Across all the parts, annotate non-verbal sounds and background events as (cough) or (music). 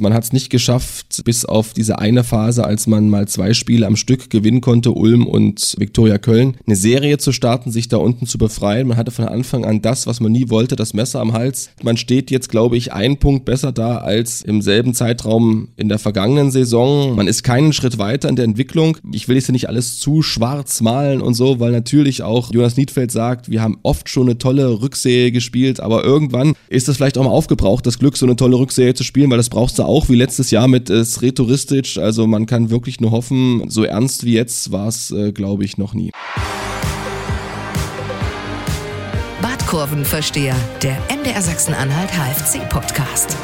Man hat es nicht geschafft, bis auf diese eine Phase, als man mal zwei Spiele am Stück gewinnen konnte, Ulm und Viktoria Köln, eine Serie zu starten, sich da unten zu befreien. Man hatte von Anfang an das, was man nie wollte, das Messer am Hals. Man steht jetzt, glaube ich, einen Punkt besser da als im selben Zeitraum in der vergangenen Saison. Man ist keinen Schritt weiter in der Entwicklung. Ich will jetzt nicht alles zu schwarz malen und so, weil natürlich auch Jonas Niedfeld sagt, wir haben oft schon eine tolle Rückserie gespielt, aber irgendwann ist es vielleicht auch mal aufgebraucht, das Glück, so eine tolle Rückserie zu spielen, weil das brauchst du auch wie letztes Jahr mit äh, Sretoristic. Also man kann wirklich nur hoffen, so ernst wie jetzt war es, äh, glaube ich, noch nie. Badkurvenversteher, der MDR Sachsen-Anhalt HFC-Podcast.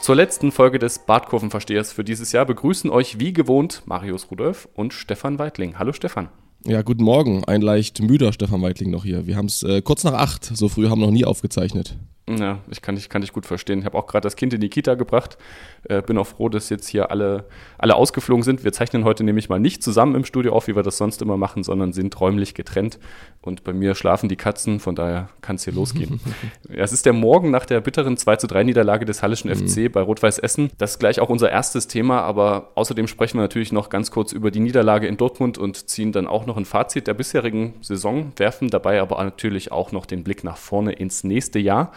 Zur letzten Folge des Badkurvenverstehers für dieses Jahr begrüßen euch wie gewohnt Marius Rudolf und Stefan Weidling. Hallo Stefan. Ja, guten Morgen. Ein leicht müder Stefan Weidling noch hier. Wir haben es äh, kurz nach acht. So früh haben wir noch nie aufgezeichnet. Ja, ich kann dich, kann dich gut verstehen. Ich habe auch gerade das Kind in die Kita gebracht. Äh, bin auch froh, dass jetzt hier alle, alle ausgeflogen sind. Wir zeichnen heute nämlich mal nicht zusammen im Studio auf, wie wir das sonst immer machen, sondern sind räumlich getrennt. Und bei mir schlafen die Katzen, von daher kann es hier losgehen. (laughs) es ist der Morgen nach der bitteren 2 zu 3 Niederlage des Hallischen mhm. FC bei Rot-Weiß Essen. Das ist gleich auch unser erstes Thema, aber außerdem sprechen wir natürlich noch ganz kurz über die Niederlage in Dortmund und ziehen dann auch noch ein Fazit der bisherigen Saison, werfen dabei aber natürlich auch noch den Blick nach vorne ins nächste Jahr.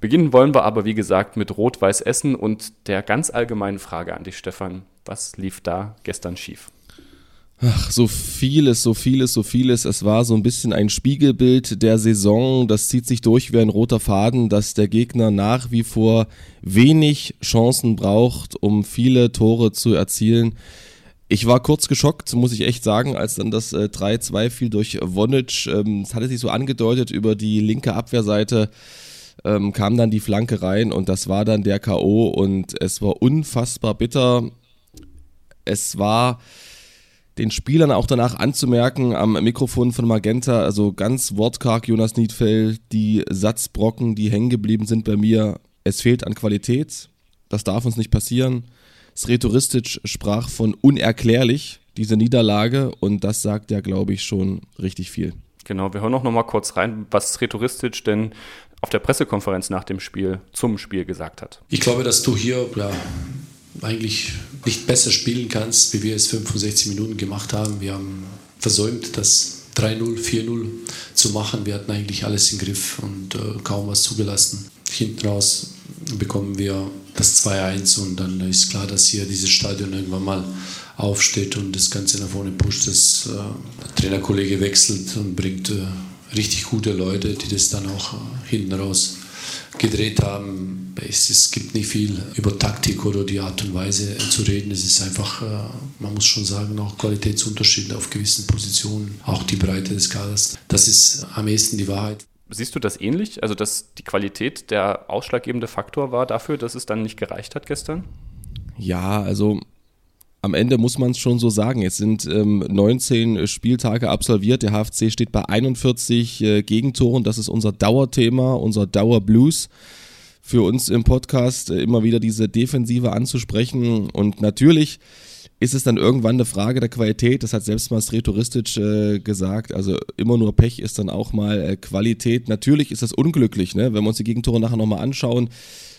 Beginnen wollen wir aber, wie gesagt, mit Rot-Weiß Essen und der ganz allgemeinen Frage an dich, Stefan. Was lief da gestern schief? Ach, so vieles, so vieles, so vieles. Es war so ein bisschen ein Spiegelbild der Saison. Das zieht sich durch wie ein roter Faden, dass der Gegner nach wie vor wenig Chancen braucht, um viele Tore zu erzielen. Ich war kurz geschockt, muss ich echt sagen, als dann das äh, 3-2 fiel durch Wonic. Ähm, es hatte sich so angedeutet über die linke Abwehrseite ähm, kam dann die Flanke rein und das war dann der K.O. und es war unfassbar bitter. Es war den Spielern auch danach anzumerken am Mikrofon von Magenta, also ganz wortkarg Jonas Niedfeld, die Satzbrocken, die hängen geblieben sind bei mir, es fehlt an Qualität, das darf uns nicht passieren. Sretoristic sprach von unerklärlich, diese Niederlage, und das sagt ja, glaube ich, schon richtig viel. Genau, wir hören auch noch mal kurz rein, was Sretoristic denn auf der Pressekonferenz nach dem Spiel zum Spiel gesagt hat. Ich glaube, dass du hier ja, eigentlich nicht besser spielen kannst, wie wir es 65 Minuten gemacht haben. Wir haben versäumt, das 3-0, 4-0 zu machen. Wir hatten eigentlich alles im Griff und äh, kaum was zugelassen. Hinten raus bekommen wir das 2-1 und dann ist klar, dass hier dieses Stadion irgendwann mal aufsteht und das Ganze nach vorne pusht. Das, äh, der Trainerkollege wechselt und bringt äh, richtig gute Leute, die das dann auch äh, hinten raus gedreht haben. Es, es, gibt nicht viel über Taktik oder die Art und Weise äh, zu reden. Es ist einfach, äh, man muss schon sagen, auch Qualitätsunterschiede auf gewissen Positionen, auch die Breite des Kaders. Das ist am ehesten die Wahrheit. Siehst du das ähnlich? Also, dass die Qualität der ausschlaggebende Faktor war dafür, dass es dann nicht gereicht hat gestern? Ja, also am Ende muss man es schon so sagen. Es sind ähm, 19 Spieltage absolviert. Der HFC steht bei 41 äh, Gegentoren. Das ist unser Dauerthema, unser Dauerblues für uns im Podcast, äh, immer wieder diese Defensive anzusprechen. Und natürlich ist es dann irgendwann eine Frage der Qualität. Das hat selbst mal Sretoristic äh, gesagt. Also immer nur Pech ist dann auch mal äh, Qualität. Natürlich ist das unglücklich, ne? wenn wir uns die Gegentore nachher nochmal anschauen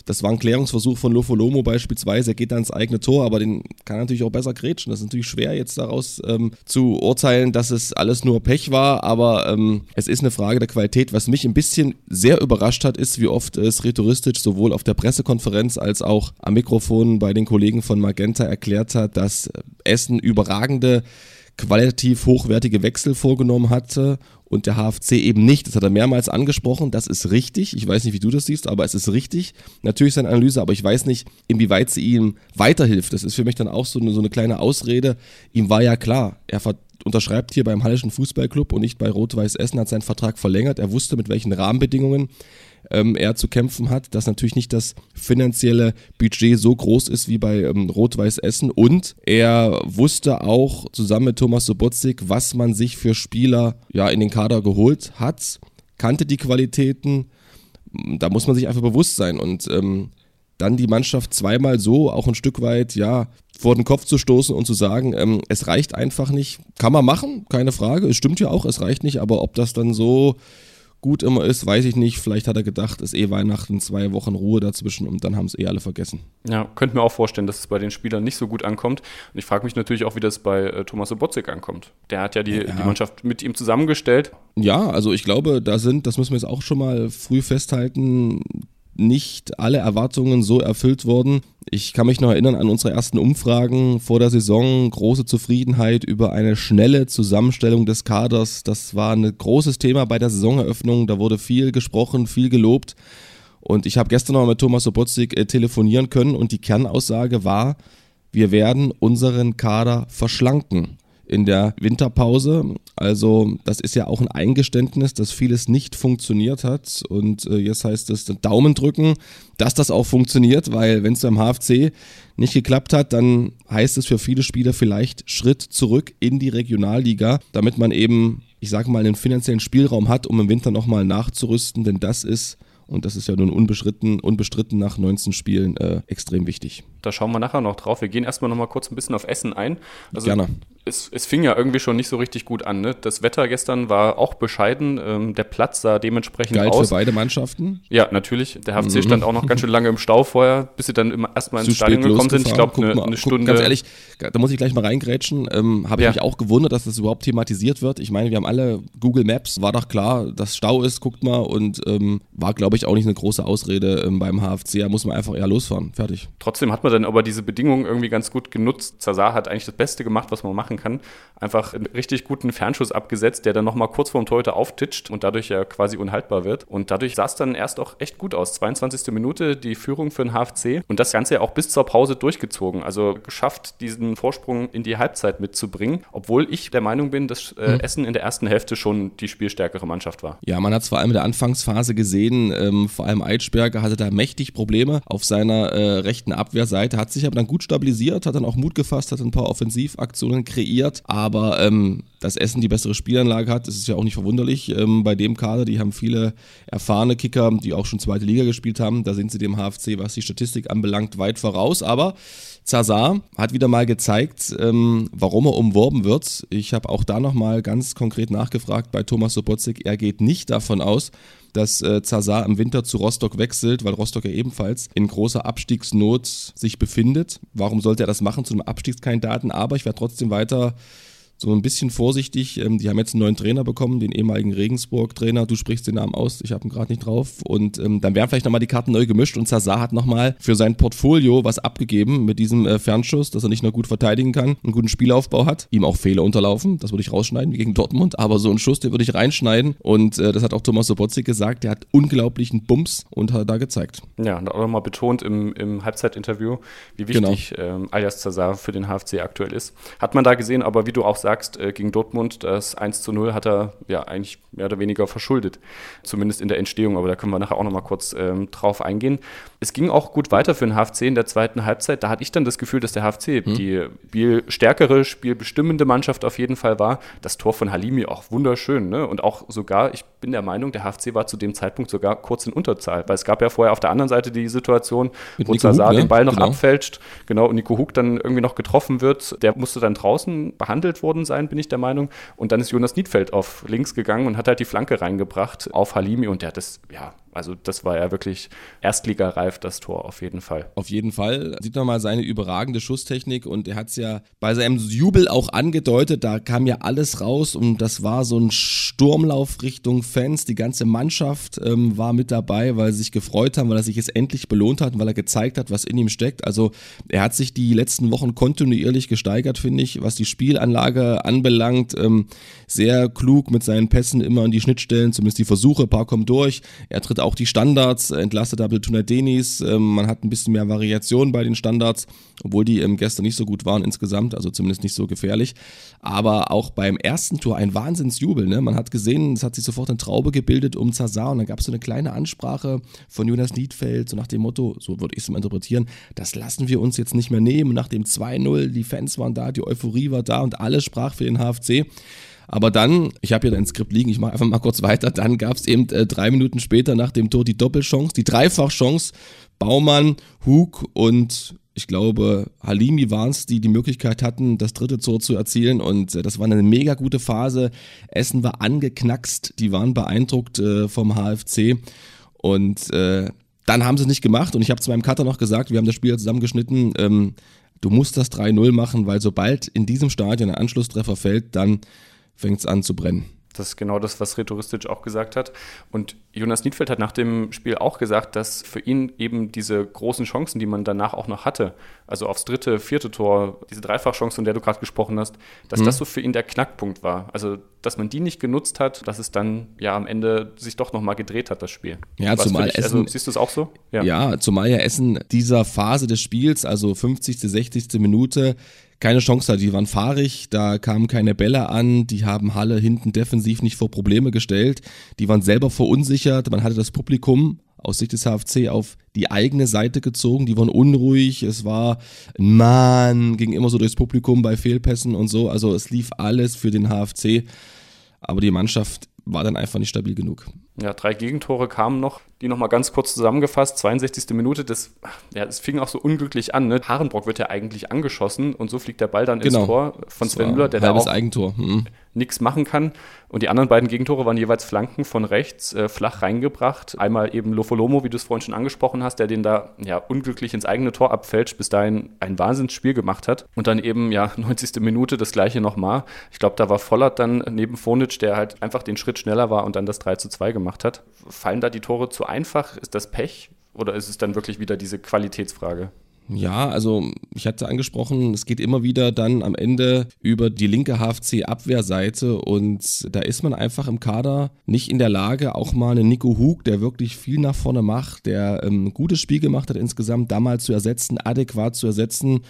das war ein Klärungsversuch von Lofolomo beispielsweise. Er geht da ins eigene Tor, aber den kann er natürlich auch besser grätschen. Das ist natürlich schwer jetzt daraus ähm, zu urteilen, dass es alles nur Pech war, aber ähm, es ist eine Frage der Qualität. Was mich ein bisschen sehr überrascht hat, ist, wie oft es rhetoristisch sowohl auf der Pressekonferenz als auch am Mikrofon bei den Kollegen von Magenta erklärt hat, dass Essen überragende qualitativ hochwertige Wechsel vorgenommen hatte und der HFC eben nicht. Das hat er mehrmals angesprochen. Das ist richtig. Ich weiß nicht, wie du das siehst, aber es ist richtig. Natürlich seine Analyse, aber ich weiß nicht, inwieweit sie ihm weiterhilft. Das ist für mich dann auch so eine, so eine kleine Ausrede. Ihm war ja klar, er unterschreibt hier beim Hallischen Fußballclub und nicht bei Rot-Weiß Essen, hat seinen Vertrag verlängert. Er wusste, mit welchen Rahmenbedingungen ähm, er zu kämpfen hat, dass natürlich nicht das finanzielle Budget so groß ist wie bei ähm, Rot-Weiß Essen und er wusste auch zusammen mit Thomas Sobotzig, was man sich für Spieler ja in den Kader geholt hat, kannte die Qualitäten, da muss man sich einfach bewusst sein und ähm, dann die Mannschaft zweimal so auch ein Stück weit, ja, vor den Kopf zu stoßen und zu sagen, ähm, es reicht einfach nicht. Kann man machen, keine Frage. Es stimmt ja auch, es reicht nicht, aber ob das dann so gut immer ist, weiß ich nicht. Vielleicht hat er gedacht, ist eh Weihnachten, zwei Wochen Ruhe dazwischen und dann haben es eh alle vergessen. Ja, könnte mir auch vorstellen, dass es bei den Spielern nicht so gut ankommt. Und ich frage mich natürlich auch, wie das bei äh, Thomas Sobotzik ankommt. Der hat ja die, ja die, Mannschaft mit ihm zusammengestellt. Ja, also ich glaube, da sind, das müssen wir jetzt auch schon mal früh festhalten, nicht alle Erwartungen so erfüllt worden. Ich kann mich noch erinnern an unsere ersten Umfragen vor der Saison, große Zufriedenheit über eine schnelle Zusammenstellung des Kaders. Das war ein großes Thema bei der Saisoneröffnung. Da wurde viel gesprochen, viel gelobt. Und ich habe gestern noch mit Thomas Sobotzig äh, telefonieren können und die Kernaussage war, wir werden unseren Kader verschlanken in der Winterpause. Also das ist ja auch ein Eingeständnis, dass vieles nicht funktioniert hat. Und äh, jetzt heißt es Daumen drücken, dass das auch funktioniert, weil wenn es beim HFC nicht geklappt hat, dann heißt es für viele Spieler vielleicht Schritt zurück in die Regionalliga, damit man eben, ich sage mal, einen finanziellen Spielraum hat, um im Winter nochmal nachzurüsten. Denn das ist und das ist ja nun unbestritten, unbestritten nach 19 Spielen äh, extrem wichtig. Da schauen wir nachher noch drauf. Wir gehen erstmal noch mal kurz ein bisschen auf Essen ein. Also Gerne es, es fing ja irgendwie schon nicht so richtig gut an. Ne? Das Wetter gestern war auch bescheiden. Ähm, der Platz sah dementsprechend Galt aus. für beide Mannschaften? Ja, natürlich. Der HFC mhm. stand auch noch ganz schön lange im Stau vorher, bis sie dann erstmal ins Stadion gekommen sind. Ich glaube, eine, eine Stunde. Guck, ganz ehrlich, da muss ich gleich mal reingrätschen. Ähm, Habe ich ja. mich auch gewundert, dass das überhaupt thematisiert wird. Ich meine, wir haben alle Google Maps, war doch klar, dass Stau ist, guckt mal. Und ähm, war, glaube ich, auch nicht eine große Ausrede ähm, beim HFC. Da muss man einfach eher losfahren. Fertig. Trotzdem hat man dann aber diese Bedingungen irgendwie ganz gut genutzt. Zazar hat eigentlich das Beste gemacht, was man machen kann. Einfach einfach einen richtig guten Fernschuss abgesetzt, der dann nochmal kurz vorm Torhüter auftitscht und dadurch ja quasi unhaltbar wird. Und dadurch sah es dann erst auch echt gut aus. 22. Minute die Führung für den HFC und das Ganze ja auch bis zur Pause durchgezogen. Also geschafft, diesen Vorsprung in die Halbzeit mitzubringen, obwohl ich der Meinung bin, dass äh, mhm. Essen in der ersten Hälfte schon die spielstärkere Mannschaft war. Ja, man hat es vor allem in der Anfangsphase gesehen, ähm, vor allem Eitschberger hatte da mächtig Probleme auf seiner äh, rechten Abwehrseite, hat sich aber dann gut stabilisiert, hat dann auch Mut gefasst, hat ein paar Offensivaktionen kreiert, aber aber ähm, dass Essen die bessere Spielanlage hat, das ist ja auch nicht verwunderlich ähm, bei dem Kader. Die haben viele erfahrene Kicker, die auch schon zweite Liga gespielt haben. Da sind sie dem HFC, was die Statistik anbelangt, weit voraus. Aber Zazar hat wieder mal gezeigt, ähm, warum er umworben wird. Ich habe auch da nochmal ganz konkret nachgefragt bei Thomas Sobotzig. Er geht nicht davon aus, dass äh, Zazar im Winter zu Rostock wechselt, weil Rostock ja ebenfalls in großer Abstiegsnot sich befindet. Warum sollte er das machen zu einem Abstiegskandidaten? Aber ich werde trotzdem weiter so ein bisschen vorsichtig. Ähm, die haben jetzt einen neuen Trainer bekommen, den ehemaligen Regensburg-Trainer. Du sprichst den Namen aus, ich habe ihn gerade nicht drauf. Und ähm, dann werden vielleicht nochmal die Karten neu gemischt und Zazar hat nochmal für sein Portfolio was abgegeben mit diesem äh, Fernschuss, dass er nicht nur gut verteidigen kann, einen guten Spielaufbau hat, ihm auch Fehler unterlaufen. Das würde ich rausschneiden wie gegen Dortmund, aber so einen Schuss, den würde ich reinschneiden. Und äh, das hat auch Thomas Sobotzig gesagt, der hat unglaublichen Bums und hat da gezeigt. Ja, und auch nochmal betont im, im Halbzeitinterview, wie wichtig genau. ähm, Alias Zazar für den HFC aktuell ist. Hat man da gesehen, aber wie du auch sagst, sagst, äh, gegen Dortmund, das 1 zu 0 hat er ja eigentlich mehr oder weniger verschuldet. Zumindest in der Entstehung, aber da können wir nachher auch nochmal kurz ähm, drauf eingehen. Es ging auch gut weiter für den HFC in der zweiten Halbzeit. Da hatte ich dann das Gefühl, dass der HFC hm. die spielstärkere, spielbestimmende Mannschaft auf jeden Fall war. Das Tor von Halimi auch wunderschön. Ne? Und auch sogar, ich bin der Meinung, der HFC war zu dem Zeitpunkt sogar kurz in Unterzahl, weil es gab ja vorher auf der anderen Seite die Situation, Mit wo Zazar ne? den Ball noch genau. abfälscht, genau, und Nico Huck dann irgendwie noch getroffen wird. Der musste dann draußen behandelt worden sein, bin ich der Meinung. Und dann ist Jonas Niedfeld auf links gegangen und hat halt die Flanke reingebracht auf Halimi und der hat das, ja, also das war ja wirklich erstligareif, das Tor auf jeden Fall. Auf jeden Fall. Sieht man mal seine überragende Schusstechnik und er hat es ja bei seinem Jubel auch angedeutet, da kam ja alles raus und das war so ein Sturmlauf Richtung Fans. Die ganze Mannschaft ähm, war mit dabei, weil sie sich gefreut haben, weil er sich jetzt endlich belohnt hat und weil er gezeigt hat, was in ihm steckt. Also er hat sich die letzten Wochen kontinuierlich gesteigert, finde ich, was die Spielanlage anbelangt. Ähm, sehr klug mit seinen Pässen immer an die Schnittstellen, zumindest die Versuche, ein paar kommen durch. Er tritt auch die Standards, entlastet Double Tuna Denis. Ähm, man hat ein bisschen mehr Variation bei den Standards, obwohl die ähm, gestern nicht so gut waren insgesamt, also zumindest nicht so gefährlich. Aber auch beim ersten Tor ein Wahnsinnsjubel. Ne? Man hat gesehen, es hat sich sofort eine Traube gebildet um Zazar und dann gab es so eine kleine Ansprache von Jonas Niedfeld, so nach dem Motto, so würde ich es mal interpretieren, das lassen wir uns jetzt nicht mehr nehmen. Nach dem 2-0, die Fans waren da, die Euphorie war da und alles sprach für den HFC. Aber dann, ich habe hier dein Skript liegen, ich mache einfach mal kurz weiter, dann gab es eben äh, drei Minuten später nach dem Tor die Doppelchance, die Dreifachchance, Baumann, Hug und Ich glaube, Halimi waren es, die die Möglichkeit hatten, das dritte Tor zu erzielen. Und äh, das war eine mega gute Phase. Essen war angeknackst, die waren beeindruckt äh, vom HFC und äh, dann haben sie es nicht gemacht. Und ich habe zu meinem Cutter noch gesagt, wir haben das Spiel zusammengeschnitten, ähm, du musst das 3-0 machen, weil sobald in diesem Stadion ein Anschlusstreffer fällt, dann fängt es an zu brennen. Das ist genau das, was Retouristisch auch gesagt hat. Und Jonas Niedfeld hat nach dem Spiel auch gesagt, dass für ihn eben diese großen Chancen, die man danach auch noch hatte, also aufs dritte, vierte Tor, diese Dreifachchance, von der du gerade gesprochen hast, dass mhm. das so für ihn der Knackpunkt war. Also, dass man die nicht genutzt hat, dass es dann ja am Ende sich doch nochmal gedreht hat, das Spiel. Ja, Was zumal dich, also, Essen, also, siehst du es auch so? Ja. ja, zumal ja Essen dieser Phase des Spiels, also 50., 60. Minute, keine Chance hat. Die waren fahrig, da kamen keine Bälle an, die haben Halle hinten defensiv nicht vor Probleme gestellt, die waren selber verunsichert, man hatte das Publikum aus Sicht des HFC auf die eigene Seite gezogen, die waren unruhig, es war ein Mann, ging immer so durchs Publikum bei Fehlpässen und so, also es lief alles für den HFC, aber die Mannschaft war dann einfach nicht stabil genug. Ja, drei Gegentore kamen noch. Die nochmal ganz kurz zusammengefasst. 62. Minute, das, ja, das fing auch so unglücklich an. Ne? Harenbrock wird ja eigentlich angeschossen und so fliegt der Ball dann genau. ins Tor von Sven Müller, der da auch Eigentor. Mhm. nichts machen kann. Und die anderen beiden Gegentore waren jeweils Flanken von rechts, äh, flach reingebracht. Einmal eben Lofolomo, wie du es vorhin schon angesprochen hast, der den da ja unglücklich ins eigene Tor abfälscht, bis dahin ein Wahnsinnsspiel gemacht hat. Und dann eben, ja, (laughs) 90. Minute das gleiche nochmal. Ich glaube, da war Vollert dann neben Fonic, der halt einfach den Schritt schneller war und dann das 3 zu 2 gemacht hat. Fallen da die Tore zu einfach? Ist das Pech? Oder ist es dann wirklich wieder diese Qualitätsfrage? Ja, also ich hatte angesprochen, es geht immer wieder dann am Ende über die linke HFC-Abwehrseite und da ist man einfach im Kader nicht in der Lage, auch mal einen Nico Hug, der wirklich viel nach vorne macht, der ähm, ein gutes Spiel gemacht hat insgesamt, da mal zu ersetzen, adäquat zu ersetzen.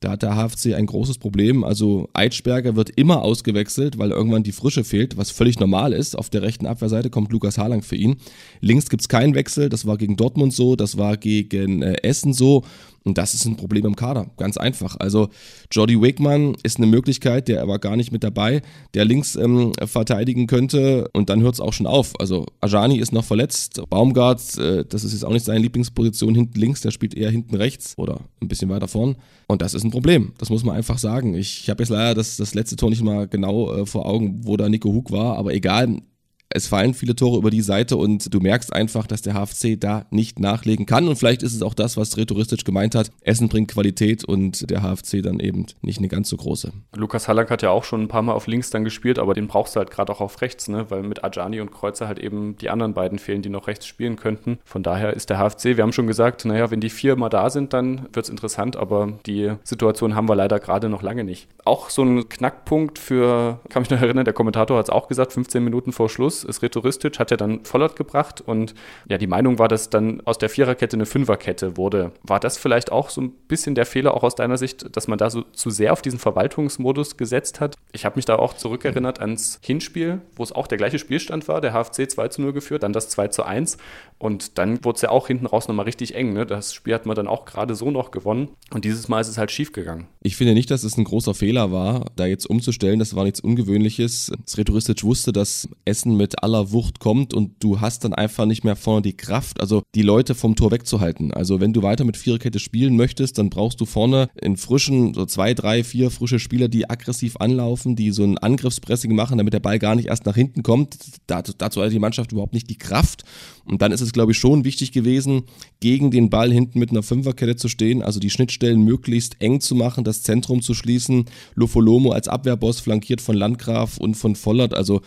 Da hat der HFC ein großes Problem. Also Eitschberger wird immer ausgewechselt, weil irgendwann die Frische fehlt, was völlig normal ist. Auf der rechten Abwehrseite kommt Lukas Harlang für ihn. Links gibt es keinen Wechsel. Das war gegen Dortmund so, das war gegen äh, Essen so. Und das ist ein Problem im Kader, ganz einfach. Also Jordi Wigman ist eine Möglichkeit, der war gar nicht mit dabei, der links ähm, verteidigen könnte und dann hört es auch schon auf. Also Ajani ist noch verletzt, Baumgart, äh, das ist jetzt auch nicht seine Lieblingsposition hinten links, der spielt eher hinten rechts oder ein bisschen weiter vorn. Und das ist ein Problem, das muss man einfach sagen. Ich, ich habe jetzt leider das, das letzte Tor nicht mal genau äh, vor Augen, wo da Nico Hug war, aber egal, es fallen viele Tore über die Seite und du merkst einfach, dass der HFC da nicht nachlegen kann. Und vielleicht ist es auch das, was Retouristisch gemeint hat. Essen bringt Qualität und der HFC dann eben nicht eine ganz so große. Lukas Hallack hat ja auch schon ein paar Mal auf links dann gespielt, aber den brauchst du halt gerade auch auf rechts, ne? weil mit Ajani und Kreuzer halt eben die anderen beiden fehlen, die noch rechts spielen könnten. Von daher ist der HFC, wir haben schon gesagt, naja, wenn die vier mal da sind, dann wird es interessant, aber die Situation haben wir leider gerade noch lange nicht. Auch so ein Knackpunkt für, kann mich noch erinnern, der Kommentator hat es auch gesagt, 15 Minuten vor Schluss ist rhetoristisch, hat er dann Vollert gebracht und ja, die Meinung war, dass dann aus der Viererkette eine Fünferkette wurde. War das vielleicht auch so ein bisschen der Fehler auch aus deiner Sicht, dass man da so zu sehr auf diesen Verwaltungsmodus gesetzt hat? Ich habe mich da auch zurückerinnert ans Hinspiel, wo es auch der gleiche Spielstand war, der HFC 2 zu 0 geführt, dann das 2 zu 1 und dann wurde es ja auch hinten raus nochmal richtig eng. Ne? Das Spiel hat man dann auch gerade so noch gewonnen und dieses Mal ist es halt schief gegangen. Ich finde nicht, dass es ein großer Fehler war, da jetzt umzustellen. Das war nichts Ungewöhnliches. Sretoristisch wusste, dass Essen mit mit aller Wucht kommt und du hast dann einfach nicht mehr vorne die Kraft, also die Leute vom Tor wegzuhalten. Also wenn du weiter mit Viererkette spielen möchtest, dann brauchst du vorne in frischen, so zwei, drei, vier frische Spieler, die aggressiv anlaufen, die so ein Angriffspressing machen, damit der Ball gar nicht erst nach hinten kommt. Dazu, dazu hat die Mannschaft überhaupt nicht die Kraft. Und dann ist es, glaube ich, schon wichtig gewesen, gegen den Ball hinten mit einer Fünferkette zu stehen, also die Schnittstellen möglichst eng zu machen, das Zentrum zu schließen. Lofolomo als Abwehrboss flankiert von Landgraf und von Vollert. Also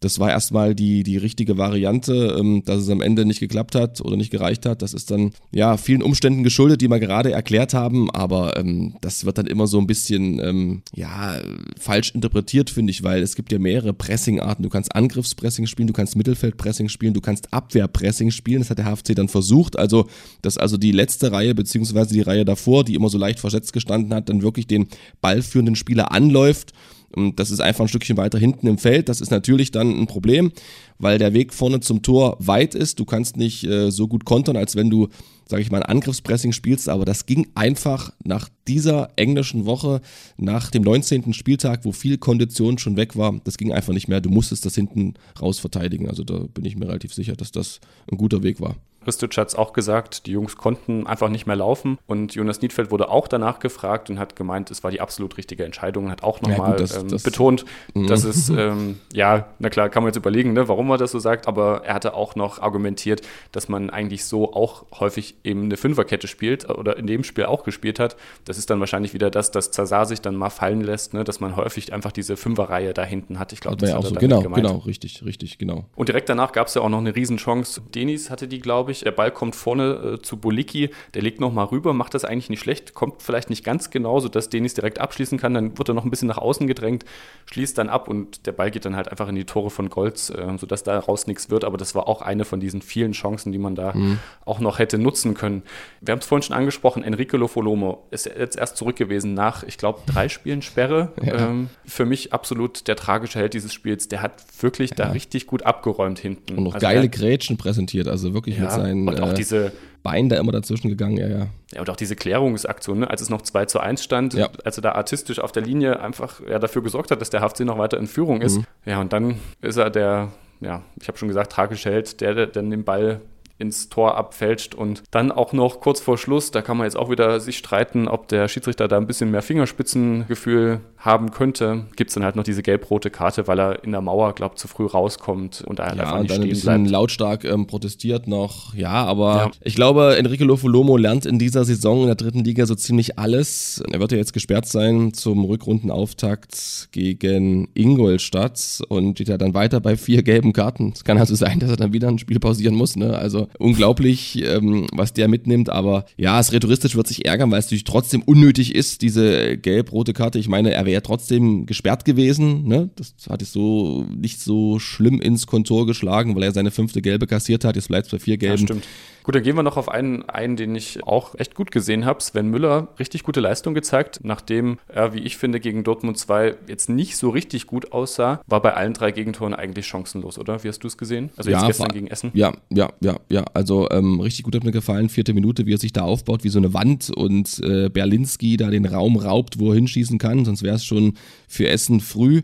das war erstmal die, die richtige Variante, ähm, dass es am Ende nicht geklappt hat oder nicht gereicht hat. Das ist dann ja vielen Umständen geschuldet, die wir gerade erklärt haben, aber ähm, das wird dann immer so ein bisschen ähm, ja falsch interpretiert, finde ich, weil es gibt ja mehrere Pressingarten. Du kannst Angriffspressing spielen, du kannst Mittelfeldpressing spielen, du kannst Abwehrpressing spielen. Das hat der HFC dann versucht. Also, dass also die letzte Reihe beziehungsweise die Reihe davor, die immer so leicht versetzt gestanden hat, dann wirklich den ballführenden Spieler anläuft und das ist einfach ein Stückchen weiter hinten im Feld. Das ist natürlich dann ein Problem, weil der Weg vorne zum Tor weit ist. Du kannst nicht äh, so gut kontern, als wenn du, sage ich mal, ein Angriffspressing spielst. Aber das ging einfach nach dieser englischen Woche, nach dem 19. Spieltag, wo viel Kondition schon weg war. Das ging einfach nicht mehr. Du musstest das hinten raus verteidigen. Also da bin ich mir relativ sicher, dass das ein guter Weg war. Ristic hat es auch gesagt, die Jungs konnten einfach nicht mehr laufen und Jonas Niedfeld wurde auch danach gefragt und hat gemeint, es war die absolut richtige Entscheidung und hat auch nochmal ja, ähm, betont, mhm. dass es, (laughs) ähm, ja, na klar, kann man jetzt überlegen, ne, warum er das so sagt, aber er hatte auch noch argumentiert, dass man eigentlich so auch häufig eben eine Fünferkette spielt oder in dem Spiel auch gespielt hat. Das ist dann wahrscheinlich wieder das, dass Zazar sich dann mal fallen lässt, ne, dass man häufig einfach diese Fünferreihe da hinten hat. Ich glaube, das war auch so. Genau, gemeint. genau, richtig, richtig, genau. Und direkt danach gab es ja auch noch eine Riesenchance. Denis hatte die, glaube ich. Der Ball kommt vorne äh, zu Boliki, der legt nochmal rüber, macht das eigentlich nicht schlecht, kommt vielleicht nicht ganz genau, sodass Denis direkt abschließen kann. Dann wird er noch ein bisschen nach außen gedrängt, schließt dann ab und der Ball geht dann halt einfach in die Tore von Golds, äh, sodass daraus nichts wird. Aber das war auch eine von diesen vielen Chancen, die man da mhm. auch noch hätte nutzen können. Wir haben es vorhin schon angesprochen, Enrique Lofolomo ist jetzt erst zurück gewesen nach, ich glaube, drei (laughs) Spielen Sperre. Ja. Ähm, für mich absolut der tragische Held dieses Spiels. Der hat wirklich ja. da richtig gut abgeräumt hinten. Und noch also geile Grätschen präsentiert, also wirklich ja, mit seinen und auch äh, diese Beinen da immer dazwischen gegangen, ja, ja. Ja, und auch diese Klärungsaktion, ne? als es noch 2 zu 1 stand, ja. als er da artistisch auf der Linie einfach ja, dafür gesorgt hat, dass der HFC noch weiter in Führung ist. Mhm. Ja, und dann ist er der, ja, ich habe schon gesagt, tragische Held, der, der dann den Ball ins Tor abfälscht und dann auch noch kurz vor Schluss, da kann man jetzt auch wieder sich streiten, ob der Schiedsrichter da ein bisschen mehr Fingerspitzengefühl haben könnte, gibt es dann halt noch diese gelb-rote Karte, weil er in der Mauer, glaube ich, zu früh rauskommt und da ja, einfach nicht dann stehen ein bisschen bleibt. lautstark ähm, protestiert noch. Ja, aber ja. ich glaube, Enrique Lofolomo lernt in dieser Saison in der dritten Liga so ziemlich alles. Er wird ja jetzt gesperrt sein zum Rückrundenauftakt gegen Ingolstadt und steht ja dann weiter bei vier gelben Karten. Es kann also sein, dass er dann wieder ein Spiel pausieren muss. Ne? Also unglaublich, ähm, was der mitnimmt. Aber ja, es rhetoristisch wird sich ärgern, weil es natürlich trotzdem unnötig ist, diese gelb-rote Karte. Ich meine, er wäre trotzdem gesperrt gewesen. Ne? Das hat es so nicht so schlimm ins Kontor geschlagen, weil er seine fünfte gelbe kassiert hat. Jetzt bleibt es bei vier gelben. Ja, stimmt. Gut, dann gehen wir noch auf einen ein, den ich auch echt gut gesehen habe. Sven Müller, richtig gute Leistung gezeigt, nachdem er, wie ich finde, gegen Dortmund 2 jetzt nicht so richtig gut aussah, war bei allen drei Gegentoren eigentlich chancenlos, oder? Wie hast du es gesehen? Also jetzt ja, gestern war, gegen Essen? Ja, ja, ja, ja. Also ähm, richtig gut hat mir gefallen, vierte Minute, wie er sich da aufbaut, wie so eine Wand und äh, Berlinski da den Raum raubt, wo er hinschießen kann, sonst wäre es schon für Essen früh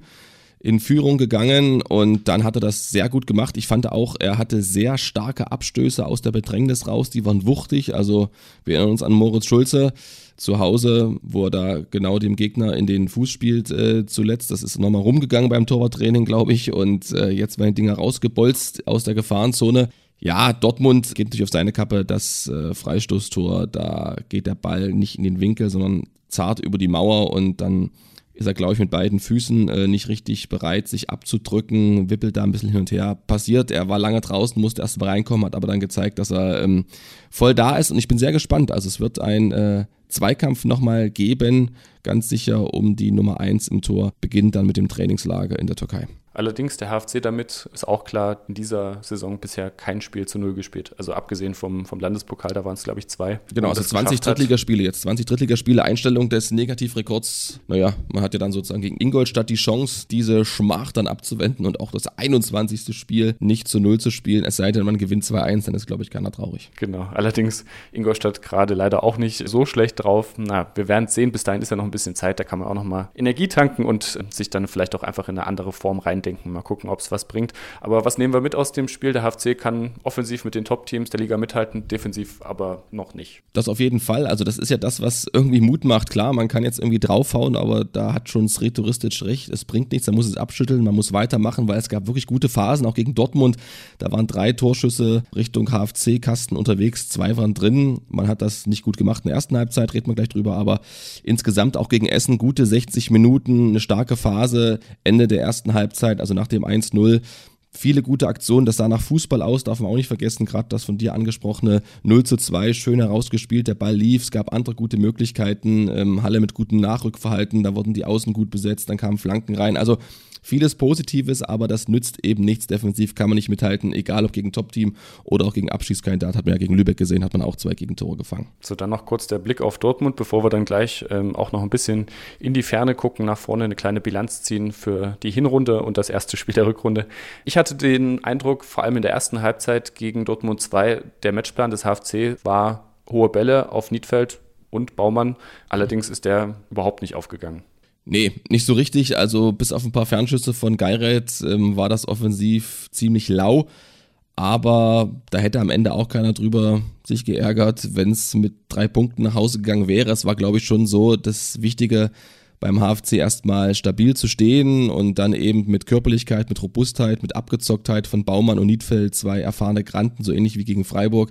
in Führung gegangen und dann hat er das sehr gut gemacht. Ich fand auch, er hatte sehr starke Abstöße aus der Bedrängnis raus, die waren wuchtig. Also wir erinnern uns an Moritz Schulze zu Hause, wo er da genau dem Gegner in den Fuß spielt äh, zuletzt. Das ist nochmal rumgegangen beim Torwarttraining, glaube ich. Und äh, jetzt werden die Dinger rausgebolzt aus der Gefahrenzone. Ja, Dortmund geht natürlich auf seine Kappe das äh, Freistoßtor. Da geht der Ball nicht in den Winkel, sondern zart über die Mauer und dann ist er, glaube ich, mit beiden Füßen äh, nicht richtig bereit, sich abzudrücken, wippelt da ein bisschen hin und her. Passiert, er war lange draußen, musste erst mal reinkommen, hat aber dann gezeigt, dass er ähm, voll da ist und ich bin sehr gespannt. Also es wird ein äh, Zweikampf nochmal geben, ganz sicher um die Nummer 1 im Tor, beginnt dann mit dem Trainingslager in der Türkei. Allerdings der HFC damit ist auch klar, in dieser Saison bisher kein Spiel zu Null gespielt. Also abgesehen vom, vom Landespokal, da waren es glaube ich zwei. Genau, also 20 Drittligaspiele jetzt. 20 Drittligaspiele, Einstellung des Negativrekords. Naja, man hat ja dann sozusagen gegen Ingolstadt die Chance, diese Schmach dann abzuwenden und auch das 21. Spiel nicht zu Null zu spielen. Es sei denn, man gewinnt 2-1, dann ist glaube ich keiner traurig. Genau, allerdings Ingolstadt gerade leider auch nicht so schlecht drauf. Na, wir werden es sehen. Bis dahin ist ja noch ein bisschen Zeit. Da kann man auch nochmal Energie tanken und sich dann vielleicht auch einfach in eine andere Form rein denken. Mal gucken, ob es was bringt. Aber was nehmen wir mit aus dem Spiel? Der HFC kann offensiv mit den Top-Teams der Liga mithalten, defensiv aber noch nicht. Das auf jeden Fall. Also das ist ja das, was irgendwie Mut macht. Klar, man kann jetzt irgendwie draufhauen, aber da hat schon Sreturistisch recht. Es bringt nichts, man muss es abschütteln, man muss weitermachen, weil es gab wirklich gute Phasen, auch gegen Dortmund. Da waren drei Torschüsse Richtung HFC-Kasten unterwegs, zwei waren drin. Man hat das nicht gut gemacht in der ersten Halbzeit, reden wir gleich drüber, aber insgesamt auch gegen Essen gute 60 Minuten, eine starke Phase, Ende der ersten Halbzeit. Also nach dem 1-0 viele gute Aktionen. Das sah nach Fußball aus, darf man auch nicht vergessen. Gerade das von dir angesprochene 0 zu 2, schön herausgespielt. Der Ball lief, es gab andere gute Möglichkeiten. Ähm, Halle mit gutem Nachrückverhalten, da wurden die Außen gut besetzt, dann kamen Flanken rein. Also vieles Positives, aber das nützt eben nichts. Defensiv kann man nicht mithalten, egal ob gegen Top-Team oder auch gegen Abschießkandidat. Hat man ja gegen Lübeck gesehen, hat man auch zwei Gegentore gefangen. So, dann noch kurz der Blick auf Dortmund, bevor wir dann gleich ähm, auch noch ein bisschen in die Ferne gucken, nach vorne eine kleine Bilanz ziehen für die Hinrunde und das erste Spiel der Rückrunde. Ich hatte den Eindruck, vor allem in der ersten Halbzeit gegen Dortmund 2, der Matchplan des HFC war hohe Bälle auf Niedfeld und Baumann. Allerdings ist der überhaupt nicht aufgegangen. Nee, nicht so richtig. Also bis auf ein paar Fernschüsse von Geiret ähm, war das offensiv ziemlich lau. aber da hätte am Ende auch keiner drüber sich geärgert, wenn es mit drei Punkten nach Hause gegangen wäre. Es war, glaube ich, schon so das Wichtige beim HFC erstmal stabil zu stehen und dann eben mit Körperlichkeit, mit Robustheit, mit Abgezocktheit von Baumann und Niedfeld, zwei erfahrene Granten, so ähnlich wie gegen Freiburg,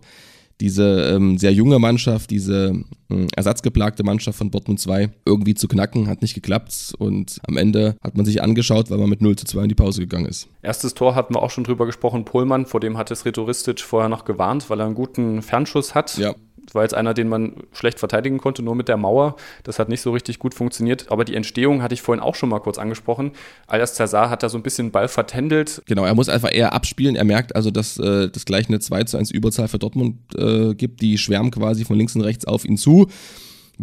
diese ähm, sehr junge Mannschaft, diese äh, ersatzgeplagte Mannschaft von Dortmund 2 irgendwie zu knacken, hat nicht geklappt und am Ende hat man sich angeschaut, weil man mit 0 zu 2 in die Pause gegangen ist. Erstes Tor hatten wir auch schon drüber gesprochen, Pohlmann, vor dem hat es Retoristic vorher noch gewarnt, weil er einen guten Fernschuss hat. Ja war jetzt einer, den man schlecht verteidigen konnte, nur mit der Mauer. Das hat nicht so richtig gut funktioniert. Aber die Entstehung hatte ich vorhin auch schon mal kurz angesprochen. Alias Cesar hat da so ein bisschen Ball vertändelt. Genau, er muss einfach eher abspielen. Er merkt also, dass äh, das gleich eine 2 zu 1 Überzahl für Dortmund äh, gibt. Die schwärmen quasi von links und rechts auf ihn zu.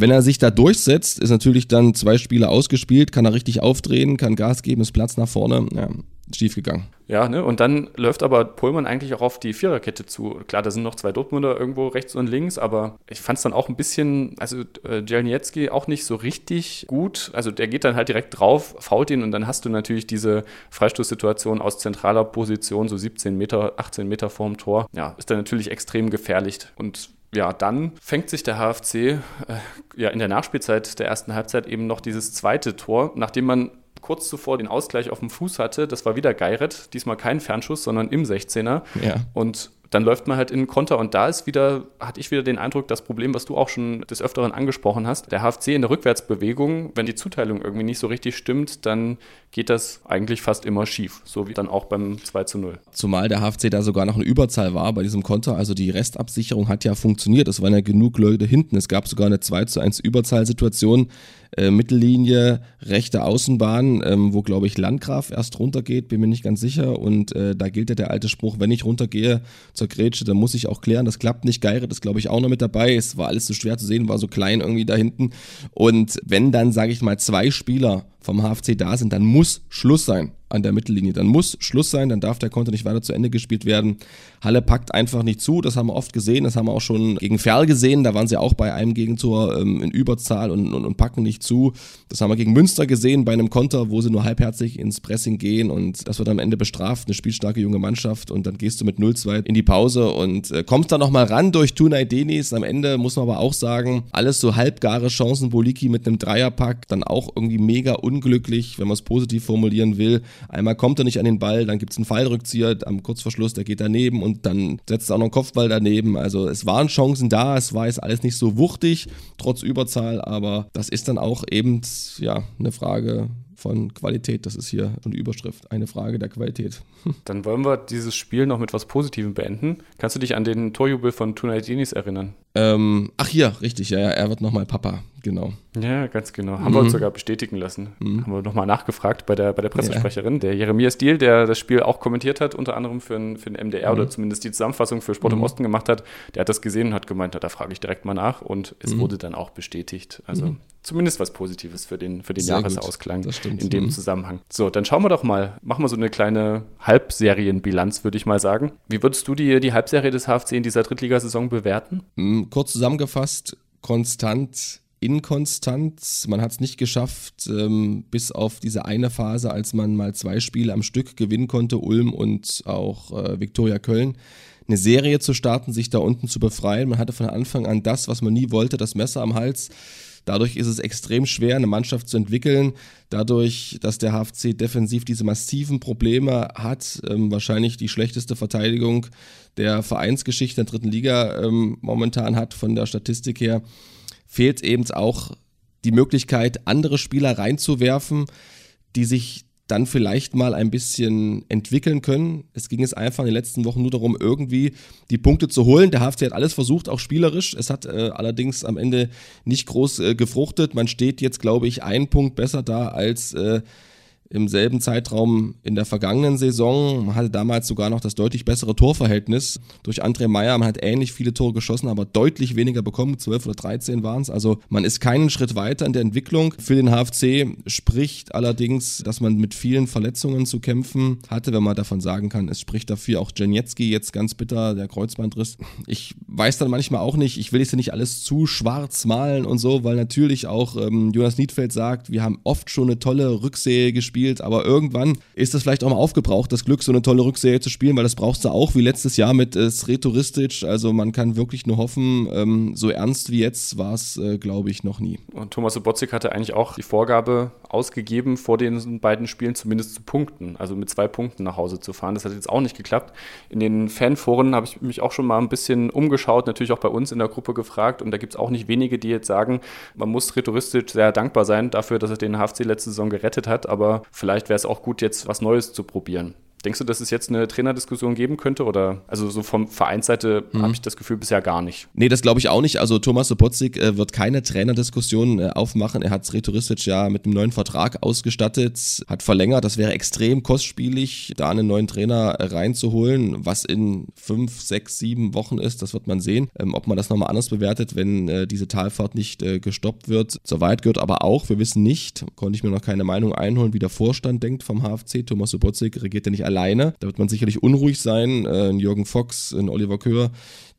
Wenn er sich da durchsetzt, ist natürlich dann zwei Spiele ausgespielt, kann er richtig aufdrehen, kann Gas geben, ist Platz nach vorne. Ja, schief gegangen. Ja, ne? und dann läuft aber Pullman eigentlich auch auf die Viererkette zu. Klar, da sind noch zwei Dortmunder irgendwo rechts und links, aber ich fand es dann auch ein bisschen, also äh, Jelniecki auch nicht so richtig gut. Also der geht dann halt direkt drauf, fault ihn und dann hast du natürlich diese Freistoßsituation aus zentraler Position, so 17 Meter, 18 Meter vorm Tor. Ja, ist dann natürlich extrem gefährlich und ja, dann fängt sich der HFC äh, ja in der Nachspielzeit der ersten Halbzeit eben noch dieses zweite Tor, nachdem man kurz zuvor den Ausgleich auf dem Fuß hatte. Das war wieder Geiret, diesmal kein Fernschuss, sondern im 16er. Ja. Und dann läuft man halt in den Konter und da ist wieder, hatte ich wieder den Eindruck, das Problem, was du auch schon des Öfteren angesprochen hast, der HFC in der Rückwärtsbewegung, wenn die Zuteilung irgendwie nicht so richtig stimmt, dann geht das eigentlich fast immer schief, so wie dann auch beim 2 zu 0. Zumal der HFC da sogar noch eine Überzahl war bei diesem Konter, also die Restabsicherung hat ja funktioniert, es waren ja genug Leute hinten, es gab sogar eine 2 zu 1 Überzahlsituation, äh, Mittellinie, rechte Außenbahn, ähm, wo glaube ich Landgraf erst runtergeht, bin mir nicht ganz sicher. Und äh, da gilt ja der alte Spruch, wenn ich runtergehe zur Grätsche, dann muss ich auch klären. Das klappt nicht. Geiret ist glaube ich auch noch mit dabei. Es war alles so schwer zu sehen, war so klein irgendwie da hinten. Und wenn dann, sage ich mal, zwei Spieler vom HFC da sind, dann muss Schluss sein an der Mittellinie. Dann muss Schluss sein, dann darf der Konter nicht weiter zu Ende gespielt werden. Halle packt einfach nicht zu, das haben wir oft gesehen, das haben wir auch schon gegen Ferl gesehen, da waren sie auch bei einem Gegentor ähm, in Überzahl und, und, und, packen nicht zu. Das haben wir gegen Münster gesehen bei einem Konter, wo sie nur halbherzig ins Pressing gehen und das wird am Ende bestraft, eine spielstarke junge Mannschaft und dann gehst du mit 0-2 in die Pause und äh, kommst dann nochmal ran durch Tunay Denis. Am Ende muss man aber auch sagen, alles so halbgare Chancen, Boliki mit einem Dreierpack, dann auch irgendwie mega unglücklich, wenn man es positiv formulieren will. Einmal kommt er nicht an den Ball, dann gibt es einen Fallrückzieher am Kurzverschluss, der geht daneben und dann setzt er auch noch einen Kopfball daneben. Also es waren Chancen da, es war jetzt alles nicht so wuchtig, trotz Überzahl, aber das ist dann auch eben ja eine Frage von Qualität. Das ist hier eine Überschrift, eine Frage der Qualität. (laughs) Dann wollen wir dieses Spiel noch mit was Positivem beenden. Kannst du dich an den Torjubel von Tunay Denis erinnern? Ähm, ach hier, richtig, ja, ja, er wird nochmal Papa, genau. Ja, ganz genau. Haben mhm. wir uns sogar bestätigen lassen. Mhm. Haben wir nochmal nachgefragt bei der, bei der Pressesprecherin, ja. der Jeremias Diel, der das Spiel auch kommentiert hat, unter anderem für, ein, für den MDR mhm. oder zumindest die Zusammenfassung für Sport im mhm. Osten gemacht hat. Der hat das gesehen und hat gemeint, da frage ich direkt mal nach und es mhm. wurde dann auch bestätigt. Also mhm. Zumindest was Positives für den, für den Jahresausklang in dem Zusammenhang. So, dann schauen wir doch mal, machen wir so eine kleine Halbserienbilanz, würde ich mal sagen. Wie würdest du die, die Halbserie des HFC in dieser Drittligasaison bewerten? Kurz zusammengefasst, konstant inkonstant. Man hat es nicht geschafft, ähm, bis auf diese eine Phase, als man mal zwei Spiele am Stück gewinnen konnte, Ulm und auch äh, Viktoria Köln, eine Serie zu starten, sich da unten zu befreien. Man hatte von Anfang an das, was man nie wollte, das Messer am Hals. Dadurch ist es extrem schwer, eine Mannschaft zu entwickeln. Dadurch, dass der HFC defensiv diese massiven Probleme hat, ähm, wahrscheinlich die schlechteste Verteidigung der Vereinsgeschichte der dritten Liga ähm, momentan hat, von der Statistik her, fehlt eben auch die Möglichkeit, andere Spieler reinzuwerfen, die sich dann vielleicht mal ein bisschen entwickeln können. Es ging es einfach in den letzten Wochen nur darum, irgendwie die Punkte zu holen. Der HFC hat alles versucht, auch spielerisch. Es hat äh, allerdings am Ende nicht groß äh, gefruchtet. Man steht jetzt, glaube ich, einen Punkt besser da als äh, im selben Zeitraum in der vergangenen Saison. Man hatte damals sogar noch das deutlich bessere Torverhältnis durch André Meyer. Man hat ähnlich viele Tore geschossen, aber deutlich weniger bekommen. 12 oder 13 waren es. Also man ist keinen Schritt weiter in der Entwicklung. Für den HFC spricht allerdings, dass man mit vielen Verletzungen zu kämpfen hatte, wenn man davon sagen kann. Es spricht dafür auch Janietzki jetzt ganz bitter, der Kreuzbandriss. Ich weiß dann manchmal auch nicht, ich will jetzt nicht alles zu schwarz malen und so, weil natürlich auch ähm, Jonas Niedfeld sagt, wir haben oft schon eine tolle Rücksehe gespielt gespielt, aber irgendwann ist das vielleicht auch mal aufgebraucht, das Glück, so eine tolle Rückserie zu spielen, weil das brauchst du auch wie letztes Jahr mit äh, Sretoristic. Also man kann wirklich nur hoffen, ähm, so ernst wie jetzt war es, äh, glaube ich, noch nie. Und Thomas Sobotzig hatte eigentlich auch die Vorgabe ausgegeben, vor den beiden Spielen zumindest zu punkten, also mit zwei Punkten nach Hause zu fahren. Das hat jetzt auch nicht geklappt. In den Fanforen habe ich mich auch schon mal ein bisschen umgeschaut, natürlich auch bei uns in der Gruppe gefragt und da gibt es auch nicht wenige, die jetzt sagen, man muss rhetoristisch sehr dankbar sein dafür, dass er den HFC letzte Saison gerettet hat, aber vielleicht wäre es auch gut, jetzt was Neues zu probieren. Denkst du, dass es jetzt eine Trainerdiskussion geben könnte? Oder also so vom Vereinsseite mhm. habe ich das Gefühl bisher gar nicht. Nee, das glaube ich auch nicht. Also Thomas Sopotzig äh, wird keine Trainerdiskussion äh, aufmachen. Er hat Rhetoristisch ja mit einem neuen Vertrag ausgestattet, hat verlängert. Das wäre extrem kostspielig, da einen neuen Trainer äh, reinzuholen. Was in fünf, sechs, sieben Wochen ist, das wird man sehen. Ähm, ob man das nochmal anders bewertet, wenn äh, diese Talfahrt nicht äh, gestoppt wird. Soweit gehört aber auch, wir wissen nicht, konnte ich mir noch keine Meinung einholen, wie der Vorstand denkt vom HFC. Thomas Sopotzig regiert ja nicht alleine. Da wird man sicherlich unruhig sein. Äh, Jürgen Fox, Oliver Köhr,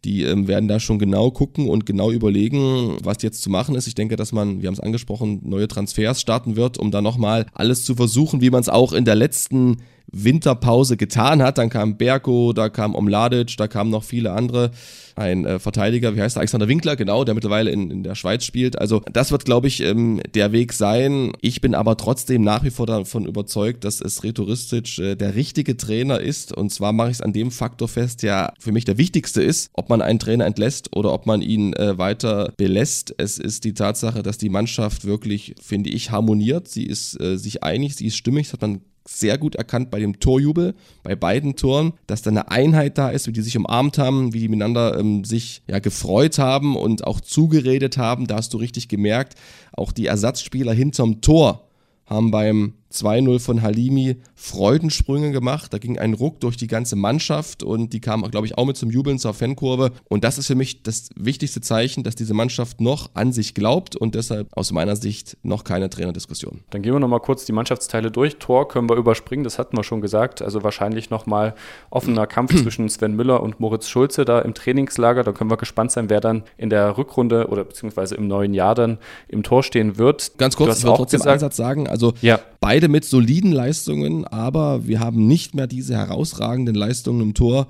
die ähm, werden da schon genau gucken und genau überlegen, was jetzt zu machen ist. Ich denke, dass man, wir haben es angesprochen, neue Transfers starten wird, um da nochmal alles zu versuchen, wie man es auch in der letzten Winterpause getan hat. Dann kam Berko, da kam Omladic, da kamen noch viele andere. Ein äh, Verteidiger, wie heißt der? Alexander Winkler, genau, der mittlerweile in, in der Schweiz spielt. Also das wird, glaube ich, ähm, der Weg sein. Ich bin aber trotzdem nach wie vor davon überzeugt, dass es rhetoristisch äh, der richtige Trainer ist. Und zwar mache ich es an dem Faktor fest, der für mich der wichtigste ist, ob man einen Trainer entlässt oder ob man ihn äh, weiter belässt. Es ist die Tatsache, dass die Mannschaft wirklich, finde ich, harmoniert. Sie ist äh, sich einig, sie ist stimmig. Das hat man sehr gut erkannt bei dem Torjubel, bei beiden Toren, dass da eine Einheit da ist, wie die sich umarmt haben, wie die miteinander ähm, sich ja gefreut haben und auch zugeredet haben. Da hast du richtig gemerkt, auch die Ersatzspieler hinterm Tor haben beim 2-0 von Halimi Freudensprünge gemacht. Da ging ein Ruck durch die ganze Mannschaft und die kam, glaube ich, auch mit zum Jubeln zur Fankurve. Und das ist für mich das wichtigste Zeichen, dass diese Mannschaft noch an sich glaubt und deshalb aus meiner Sicht noch keine Trainerdiskussion. Dann gehen wir nochmal kurz die Mannschaftsteile durch. Tor können wir überspringen, das hatten wir schon gesagt. Also wahrscheinlich nochmal offener Kampf (clears throat) zwischen Sven Müller und Moritz Schulze da im Trainingslager. Da können wir gespannt sein, wer dann in der Rückrunde oder beziehungsweise im neuen Jahr dann im Tor stehen wird. Ganz kurz, ich will trotzdem gesagt, Einsatz sagen. Also ja. beide beide mit soliden Leistungen, aber wir haben nicht mehr diese herausragenden Leistungen im Tor,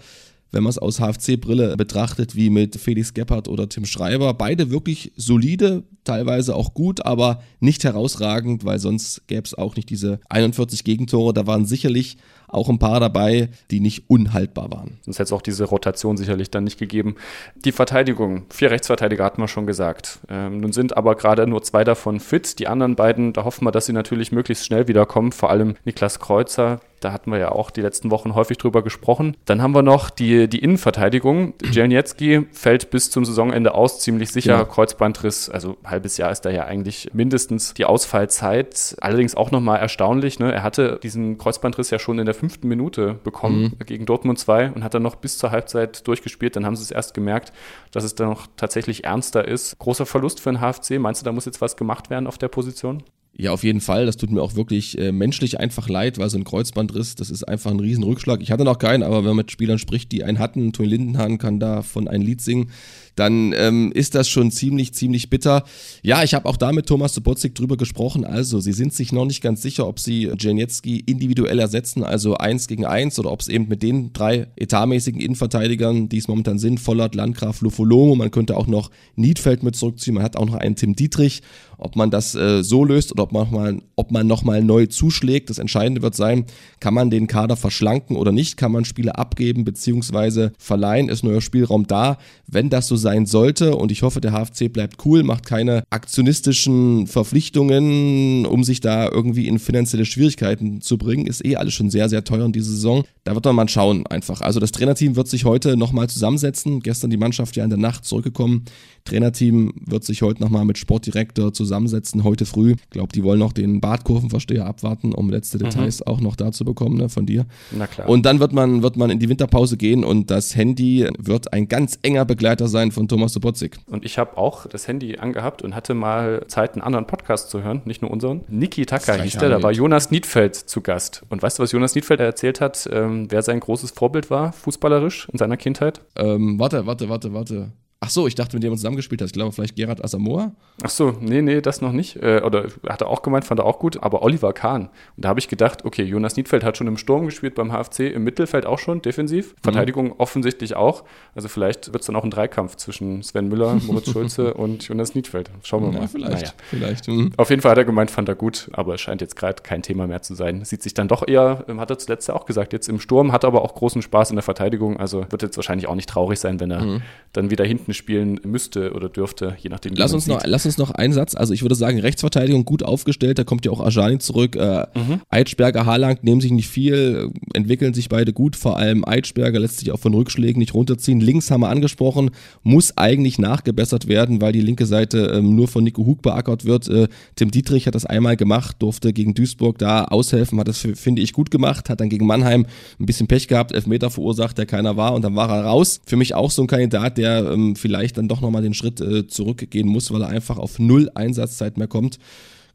wenn man es aus HFC-Brille betrachtet, wie mit Felix Gebhardt oder Tim Schreiber. Beide wirklich solide, teilweise auch gut, aber nicht herausragend, weil sonst gäbe es auch nicht diese 41 Gegentore. Da waren sicherlich auch ein paar dabei, die nicht unhaltbar waren. Sonst hätte es auch diese Rotation sicherlich dann nicht gegeben. Die Verteidigung, vier Rechtsverteidiger hatten wir schon gesagt. Ähm, nun sind aber gerade nur zwei davon fit. Die anderen beiden, da hoffen wir, dass sie natürlich möglichst schnell wiederkommen. Vor allem Niklas Kreuzer, da hatten wir ja auch die letzten Wochen häufig drüber gesprochen. Dann haben wir noch die, die Innenverteidigung. Jelniecki fällt bis zum Saisonende aus, ziemlich sicher. Ja. Kreuzbandriss, also ein halbes Jahr ist da ja eigentlich mindestens die Ausfallzeit. Allerdings auch nochmal erstaunlich. Ne? Er hatte diesen Kreuzbandriss ja schon in der fünften Minute bekommen mhm. gegen Dortmund 2 und hat dann noch bis zur Halbzeit durchgespielt. Dann haben sie es erst gemerkt, dass es dann noch tatsächlich ernster ist. Großer Verlust für den HFC. Meinst du, da muss jetzt was gemacht werden auf der Position? Ja, auf jeden Fall. Das tut mir auch wirklich äh, menschlich einfach leid, weil so ein Kreuzbandriss, das ist einfach ein Riesenrückschlag. Ich hatte noch keinen, aber wenn man mit Spielern spricht, die einen hatten, Tony Lindenhahn kann davon ein Lied singen, dann ähm, ist das schon ziemlich, ziemlich bitter. Ja, ich habe auch da mit Thomas Sobotzig drüber gesprochen. Also, sie sind sich noch nicht ganz sicher, ob sie Janietzki individuell ersetzen, also eins gegen eins, oder ob es eben mit den drei etatmäßigen Innenverteidigern, die es momentan sind, Vollert, Landgraf, Lufolomo, man könnte auch noch Niedfeld mit zurückziehen, man hat auch noch einen Tim Dietrich. Ob man das äh, so löst oder ob man, mal, man nochmal neu zuschlägt, das Entscheidende wird sein, kann man den Kader verschlanken oder nicht, kann man Spiele abgeben bzw. verleihen, ist neuer Spielraum da. Wenn das so sein sollte und ich hoffe, der HFC bleibt cool, macht keine aktionistischen Verpflichtungen, um sich da irgendwie in finanzielle Schwierigkeiten zu bringen, ist eh alles schon sehr, sehr teuer in dieser Saison. Da wird man mal schauen einfach. Also das Trainerteam wird sich heute nochmal zusammensetzen. Gestern die Mannschaft ja in der Nacht zurückgekommen. Trainerteam wird sich heute nochmal mit Sportdirektor zusammensetzen, heute früh. Ich glaube, die wollen noch den Badkurvenversteher abwarten, um letzte mhm. Details mhm. auch noch da zu bekommen ne, von dir. Na klar. Und dann wird man, wird man in die Winterpause gehen und das Handy wird ein ganz enger Begleiter sein von Thomas Sobotzig. Und ich habe auch das Handy angehabt und hatte mal Zeit, einen anderen Podcast zu hören, nicht nur unseren. Niki Taka hieß der, da war Jonas Niedfeld zu Gast. Und weißt du, was Jonas Niedfeld erzählt hat, ähm, wer sein großes Vorbild war, fußballerisch in seiner Kindheit? Ähm, warte, warte, warte, warte. Ach so, ich dachte, mit dem er zusammengespielt hat. Ich glaube, vielleicht Gerard Asamoah. Ach so, nee, nee, das noch nicht. Äh, oder hat er auch gemeint, fand er auch gut. Aber Oliver Kahn. Und da habe ich gedacht, okay, Jonas Niedfeld hat schon im Sturm gespielt beim HFC, im Mittelfeld auch schon, defensiv. Mhm. Verteidigung offensichtlich auch. Also vielleicht wird es dann auch ein Dreikampf zwischen Sven Müller, (laughs) Moritz Schulze und Jonas Niedfeld. Schauen wir mal. Ja, vielleicht. Naja. vielleicht. Mhm. Auf jeden Fall hat er gemeint, fand er gut. Aber es scheint jetzt gerade kein Thema mehr zu sein. Sieht sich dann doch eher, ähm, hat er zuletzt ja auch gesagt, jetzt im Sturm, hat aber auch großen Spaß in der Verteidigung. Also wird jetzt wahrscheinlich auch nicht traurig sein, wenn er mhm. dann wieder hinten spielen müsste müsste oder dürfte, je nachdem. Lass uns, noch, lass uns noch einen Satz. Also ich würde sagen, Rechtsverteidigung gut aufgestellt. Da kommt ja auch Ajani zurück. Äh, mhm. Eitschberger, Haaland nehmen sich nicht viel, entwickeln sich beide gut. Vor allem Eitschberger lässt sich auch von Rückschlägen nicht runterziehen. Links haben wir angesprochen, muss eigentlich nachgebessert werden, weil die linke Seite ähm, nur von Nico Hug beackert wird. Äh, Tim Dietrich hat das einmal gemacht, durfte gegen Duisburg da aushelfen, hat das, finde ich, gut gemacht, hat dann gegen Mannheim ein bisschen Pech gehabt, Elfmeter verursacht, der keiner war und dann war er raus. Für mich auch so ein Kandidat, der ähm, vielleicht dann doch nochmal den Schritt äh, zurückgehen muss, weil er einfach auf null Einsatzzeit mehr kommt.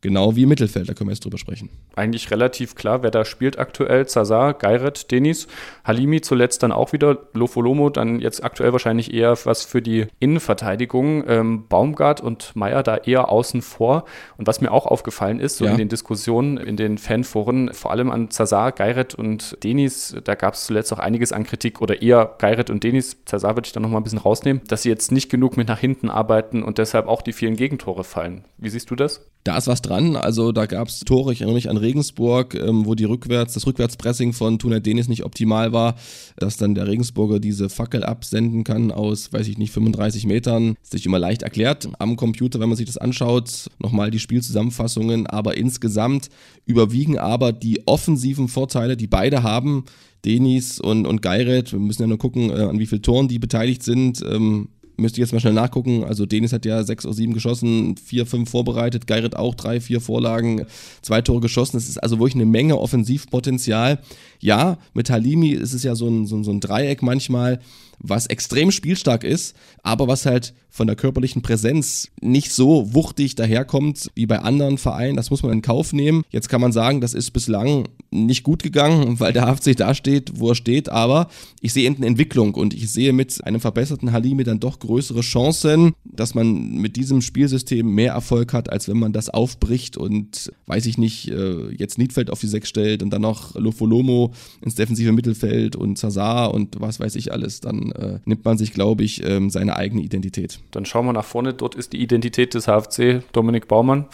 Genau wie im Mittelfeld, da können wir jetzt drüber sprechen. Eigentlich relativ klar, wer da spielt aktuell. Zazar, Geiret, Denis, Halimi zuletzt dann auch wieder, Lofolomo dann jetzt aktuell wahrscheinlich eher was für die Innenverteidigung. Ähm, Baumgart und Meier da eher außen vor. Und was mir auch aufgefallen ist, so ja. in den Diskussionen, in den Fanforen, vor allem an Zazar, Geiret und Denis, da gab es zuletzt auch einiges an Kritik oder eher Geiret und Denis, Zazar würde ich dann nochmal ein bisschen rausnehmen, dass sie jetzt nicht genug mit nach hinten arbeiten und deshalb auch die vielen Gegentore fallen. Wie siehst du das? Da ist was dran. Also da gab es Tore, ich erinnere mich an Regensburg, ähm, wo die Rückwärts, das Rückwärtspressing von Tuna Denis nicht optimal war, dass dann der Regensburger diese Fackel absenden kann aus, weiß ich nicht, 35 Metern. Ist sich immer leicht erklärt am Computer, wenn man sich das anschaut. Nochmal die Spielzusammenfassungen, aber insgesamt überwiegen aber die offensiven Vorteile, die beide haben. Denis und, und Geiret, wir müssen ja nur gucken, äh, an wie vielen Toren die beteiligt sind. Ähm, müsste ich jetzt mal schnell nachgucken. Also Denis hat ja sechs oder sieben geschossen, vier, fünf vorbereitet, Geiret auch drei, vier Vorlagen, zwei Tore geschossen. Es ist also wirklich eine Menge Offensivpotenzial. Ja, mit Halimi ist es ja so ein, so, so ein Dreieck manchmal, was extrem spielstark ist, aber was halt von der körperlichen Präsenz nicht so wuchtig daherkommt wie bei anderen Vereinen. Das muss man in Kauf nehmen. Jetzt kann man sagen, das ist bislang nicht gut gegangen, (laughs) weil der HFC da steht, wo er steht, aber ich sehe eine Entwicklung und ich sehe mit einem verbesserten Halimi dann doch größere Chancen, dass man mit diesem Spielsystem mehr Erfolg hat, als wenn man das aufbricht und, weiß ich nicht, äh, jetzt Niedfeld auf die Sechs stellt und dann noch Lofolomo ins defensive Mittelfeld und Zazar und was weiß ich alles, dann äh, nimmt man sich, glaube ich, ähm, seine eigene Identität. Dann schauen wir nach vorne. Dort ist die Identität des HFC Dominik Baumann.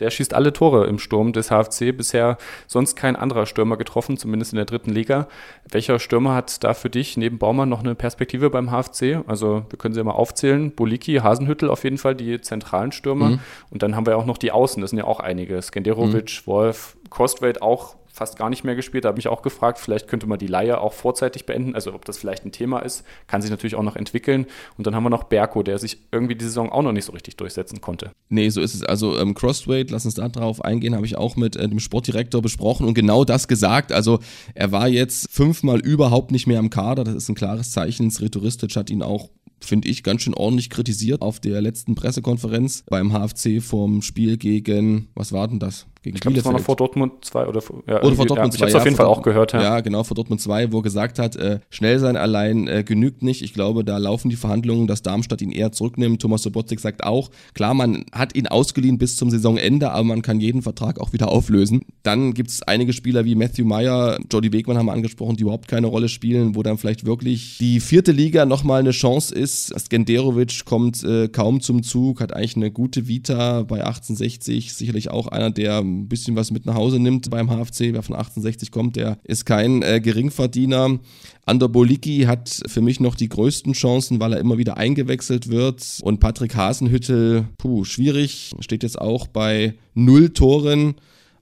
Der schießt alle Tore im Sturm des HFC. Bisher sonst kein anderer Stürmer getroffen, zumindest in der dritten Liga. Welcher Stürmer hat da für dich neben Baumann noch eine Perspektive beim HFC? Also wir können sie ja mal aufzählen. Boliki, Hasenhüttel auf jeden Fall, die zentralen Stürmer. Mhm. Und dann haben wir auch noch die Außen, das sind ja auch einige. Skenderovic, mhm. Wolf, Kostwait auch fast gar nicht mehr gespielt. Da habe ich auch gefragt, vielleicht könnte man die Leihe auch vorzeitig beenden, also ob das vielleicht ein Thema ist. Kann sich natürlich auch noch entwickeln. Und dann haben wir noch Berko, der sich irgendwie die Saison auch noch nicht so richtig durchsetzen konnte. Nee, so ist es. Also ähm, Crossweight, lass uns da drauf eingehen, habe ich auch mit äh, dem Sportdirektor besprochen und genau das gesagt. Also er war jetzt fünfmal überhaupt nicht mehr am Kader. Das ist ein klares Zeichen. Sretoristic hat ihn auch finde ich, ganz schön ordentlich kritisiert auf der letzten Pressekonferenz beim HFC vom Spiel gegen, was war denn das? Gegen ich glaube, das war noch vor Dortmund 2 oder, ja, oder vor Dortmund 2. Ja, ich habe auf jeden Fall auch gehört. Ja. ja, genau, vor Dortmund 2, wo er gesagt hat, äh, schnell sein allein äh, genügt nicht. Ich glaube, da laufen die Verhandlungen, dass Darmstadt ihn eher zurücknimmt. Thomas Sobotzig sagt auch, klar, man hat ihn ausgeliehen bis zum Saisonende, aber man kann jeden Vertrag auch wieder auflösen. Dann gibt es einige Spieler wie Matthew Meyer, Jody Wegmann haben wir angesprochen, die überhaupt keine Rolle spielen, wo dann vielleicht wirklich die vierte Liga nochmal eine Chance ist. Skenderovic kommt äh, kaum zum Zug, hat eigentlich eine gute Vita bei 1860, sicherlich auch einer, der ein bisschen was mit nach Hause nimmt beim HFC. Wer von 1860 kommt, der ist kein äh, Geringverdiener. Ander Bolicki hat für mich noch die größten Chancen, weil er immer wieder eingewechselt wird. Und Patrick Hasenhüttel, puh, schwierig, steht jetzt auch bei null Toren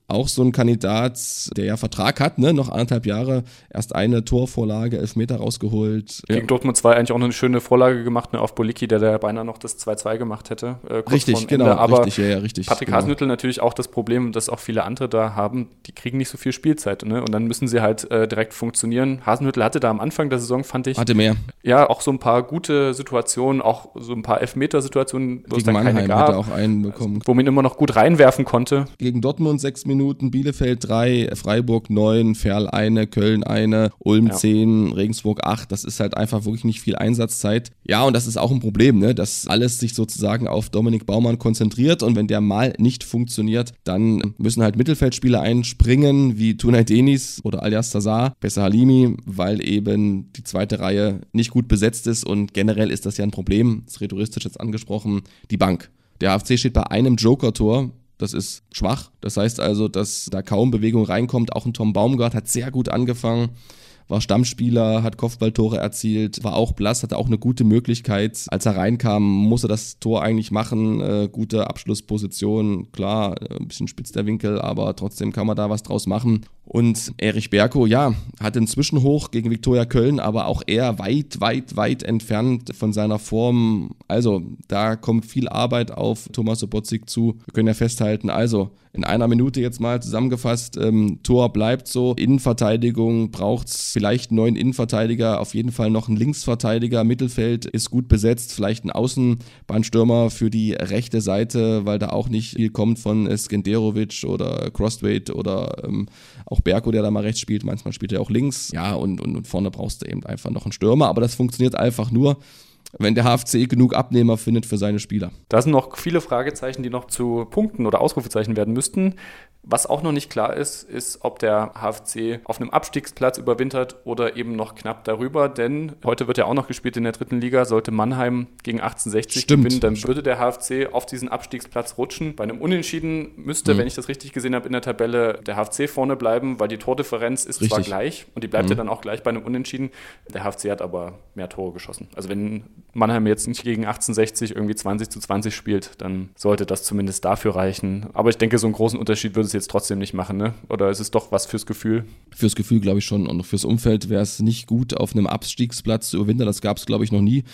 auch so ein Kandidat, der ja Vertrag hat, ne? noch anderthalb Jahre, erst eine Torvorlage, elf Meter rausgeholt. Gegen ja. Dortmund 2 eigentlich auch eine schöne Vorlage gemacht, ne? auf Boliki, der da beinahe noch das 2-2 gemacht hätte. Äh, richtig, genau. Aber richtig, ja, ja, richtig, Patrick genau. Hasenhüttl natürlich auch das Problem, das auch viele andere da haben, die kriegen nicht so viel Spielzeit. Ne? Und dann müssen sie halt äh, direkt funktionieren. Hasenhüttl hatte da am Anfang der Saison, fand ich. Hatte mehr. Ja, auch so ein paar gute Situationen, auch so ein paar Elfmeter-Situationen, wo es dann Mannheim keine gab. Hat er auch einen bekommen. Wo man ihn immer noch gut reinwerfen konnte. Gegen Dortmund sechs Minuten Minuten, Bielefeld 3, Freiburg 9, Ferl eine, Köln eine, Ulm ja. 10, Regensburg 8. Das ist halt einfach wirklich nicht viel Einsatzzeit. Ja, und das ist auch ein Problem, ne? dass alles sich sozusagen auf Dominik Baumann konzentriert und wenn der mal nicht funktioniert, dann müssen halt Mittelfeldspieler einspringen, wie Tunay Denis oder Alias Tazar, besser Halimi, weil eben die zweite Reihe nicht gut besetzt ist und generell ist das ja ein Problem, das ist rhetoristisch jetzt angesprochen, die Bank. Der AFC steht bei einem Joker-Tor. Das ist schwach. Das heißt also, dass da kaum Bewegung reinkommt. Auch ein Tom Baumgart hat sehr gut angefangen war Stammspieler, hat Kopfballtore erzielt, war auch blass, hatte auch eine gute Möglichkeit. Als er reinkam, musste das Tor eigentlich machen. Äh, gute Abschlussposition, klar, äh, ein bisschen spitz der Winkel, aber trotzdem kann man da was draus machen. Und Erich Berko, ja, hatte einen Zwischenhoch gegen Viktoria Köln, aber auch er weit, weit, weit entfernt von seiner Form. Also, da kommt viel Arbeit auf Thomas Sobotzik zu. Wir können ja festhalten, also in einer Minute jetzt mal zusammengefasst, ähm, Tor bleibt so. Innenverteidigung braucht es vielleicht einen neuen Innenverteidiger, auf jeden Fall noch einen Linksverteidiger. Mittelfeld ist gut besetzt, vielleicht ein Außenbahnstürmer für die rechte Seite, weil da auch nicht viel kommt von Skenderovic oder Crossweight oder ähm, auch Berko, der da mal rechts spielt. Manchmal spielt er auch links. Ja, und, und, und vorne brauchst du eben einfach noch einen Stürmer, aber das funktioniert einfach nur, wenn der HFC genug Abnehmer findet für seine Spieler. Da sind noch viele Fragezeichen, die noch zu Punkten oder Ausrufezeichen werden müssten. Was auch noch nicht klar ist, ist, ob der HFC auf einem Abstiegsplatz überwintert oder eben noch knapp darüber. Denn heute wird ja auch noch gespielt in der dritten Liga. Sollte Mannheim gegen 1860 Stimmt. gewinnen, dann würde der HFC auf diesen Abstiegsplatz rutschen. Bei einem Unentschieden müsste, mhm. wenn ich das richtig gesehen habe, in der Tabelle der HFC vorne bleiben, weil die Tordifferenz ist richtig. zwar gleich und die bleibt mhm. ja dann auch gleich bei einem Unentschieden. Der HFC hat aber mehr Tore geschossen. Also wenn Mannheim jetzt nicht gegen 1860 irgendwie 20 zu 20 spielt, dann sollte das zumindest dafür reichen. Aber ich denke, so einen großen Unterschied würde es jetzt trotzdem nicht machen, ne? Oder ist es doch was fürs Gefühl? Fürs Gefühl glaube ich schon. Und fürs Umfeld wäre es nicht gut, auf einem Abstiegsplatz zu überwintern. Das gab es, glaube ich, noch nie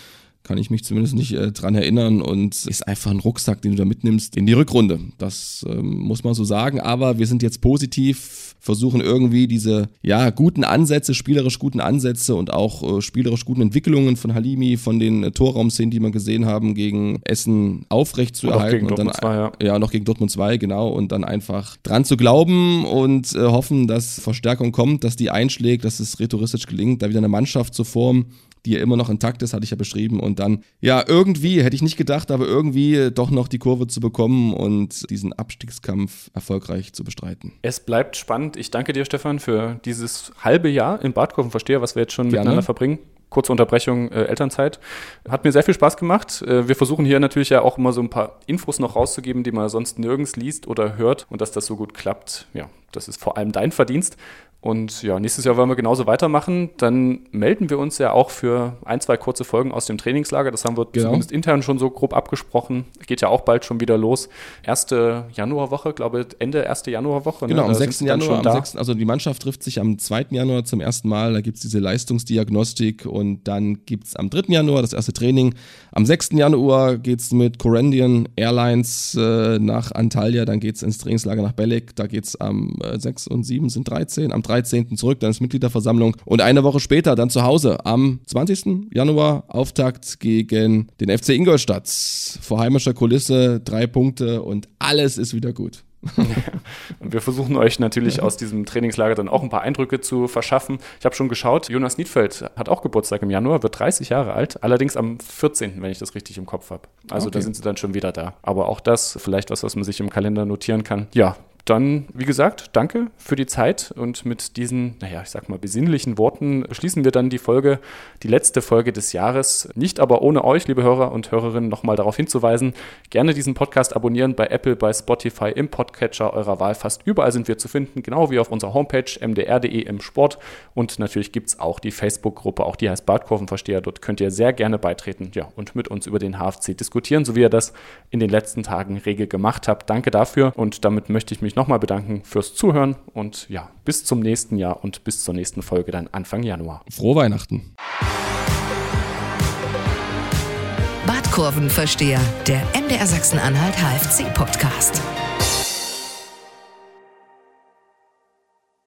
kann ich mich zumindest nicht äh, dran erinnern und ist einfach ein Rucksack, den du da mitnimmst in die Rückrunde. Das ähm, muss man so sagen, aber wir sind jetzt positiv, versuchen irgendwie diese ja guten Ansätze, spielerisch guten Ansätze und auch äh, spielerisch guten Entwicklungen von Halimi, von den äh, Torraumszenen, die wir gesehen haben gegen Essen aufrecht zu erhalten und dann 2, ja. ja. noch gegen Dortmund 2, genau und dann einfach dran zu glauben und äh, hoffen, dass Verstärkung kommt, dass die einschlägt, dass es rhetoristisch gelingt, da wieder eine Mannschaft zu formen, die ja immer noch intakt ist, hatte ich ja beschrieben. Und dann, ja, irgendwie, hätte ich nicht gedacht, aber irgendwie doch noch die Kurve zu bekommen und diesen Abstiegskampf erfolgreich zu bestreiten. Es bleibt spannend. Ich danke dir, Stefan, für dieses halbe Jahr in Badkurven. Verstehe, was wir jetzt schon Gerne. miteinander verbringen kurze Unterbrechung, äh, Elternzeit. Hat mir sehr viel Spaß gemacht. Äh, wir versuchen hier natürlich ja auch immer so ein paar Infos noch rauszugeben, die man sonst nirgends liest oder hört. Und dass das so gut klappt, ja, das ist vor allem dein Verdienst. Und ja, nächstes Jahr wollen wir genauso weitermachen. Dann melden wir uns ja auch für ein, zwei kurze Folgen aus dem Trainingslager. Das haben wir genau. zumindest intern schon so grob abgesprochen. Geht ja auch bald schon wieder los. Erste Januarwoche, glaube Ende erste Januarwoche. Ne? Genau, ne? am 6. Januar. Am 6., also die Mannschaft trifft sich am 2. Januar zum ersten Mal. Da gibt es diese Leistungsdiagnostik und dann gibt es am 3. Januar das erste Training. Am 6. Januar geht es mit Corandian Airlines äh, nach Antalya. Dann geht es ins Trainingslager nach Belek. Da geht es am äh, 6 und 7 sind 13. Am 13. zurück, dann ist Mitgliederversammlung und eine Woche später dann zu Hause am 20. Januar Auftakt gegen den FC Ingolstadt. Vor heimischer Kulisse drei Punkte und alles ist wieder gut. (laughs) und wir versuchen euch natürlich aus diesem Trainingslager dann auch ein paar Eindrücke zu verschaffen. Ich habe schon geschaut, Jonas Niedfeld hat auch Geburtstag im Januar, wird 30 Jahre alt, allerdings am 14., wenn ich das richtig im Kopf habe. Also okay. da sind sie dann schon wieder da. Aber auch das vielleicht was, was man sich im Kalender notieren kann. Ja, dann, wie gesagt, danke für die Zeit und mit diesen, naja, ich sag mal, besinnlichen Worten schließen wir dann die Folge, die letzte Folge des Jahres. Nicht aber ohne euch, liebe Hörer und Hörerinnen, nochmal darauf hinzuweisen, gerne diesen Podcast abonnieren bei Apple, bei Spotify, im Podcatcher eurer Wahl. Fast überall sind wir zu finden, genau wie auf unserer Homepage mdr.de im Sport. Und natürlich gibt es auch die Facebook-Gruppe, auch die heißt Badkurvenversteher. Dort könnt ihr sehr gerne beitreten ja, und mit uns über den HFC diskutieren, so wie ihr das in den letzten Tagen rege gemacht habt. Danke dafür und damit möchte ich mich mich nochmal bedanken fürs Zuhören und ja, bis zum nächsten Jahr und bis zur nächsten Folge dann Anfang Januar. Frohe Weihnachten. Badkurvenversteher, der MDR Sachsen-Anhalt HFC-Podcast.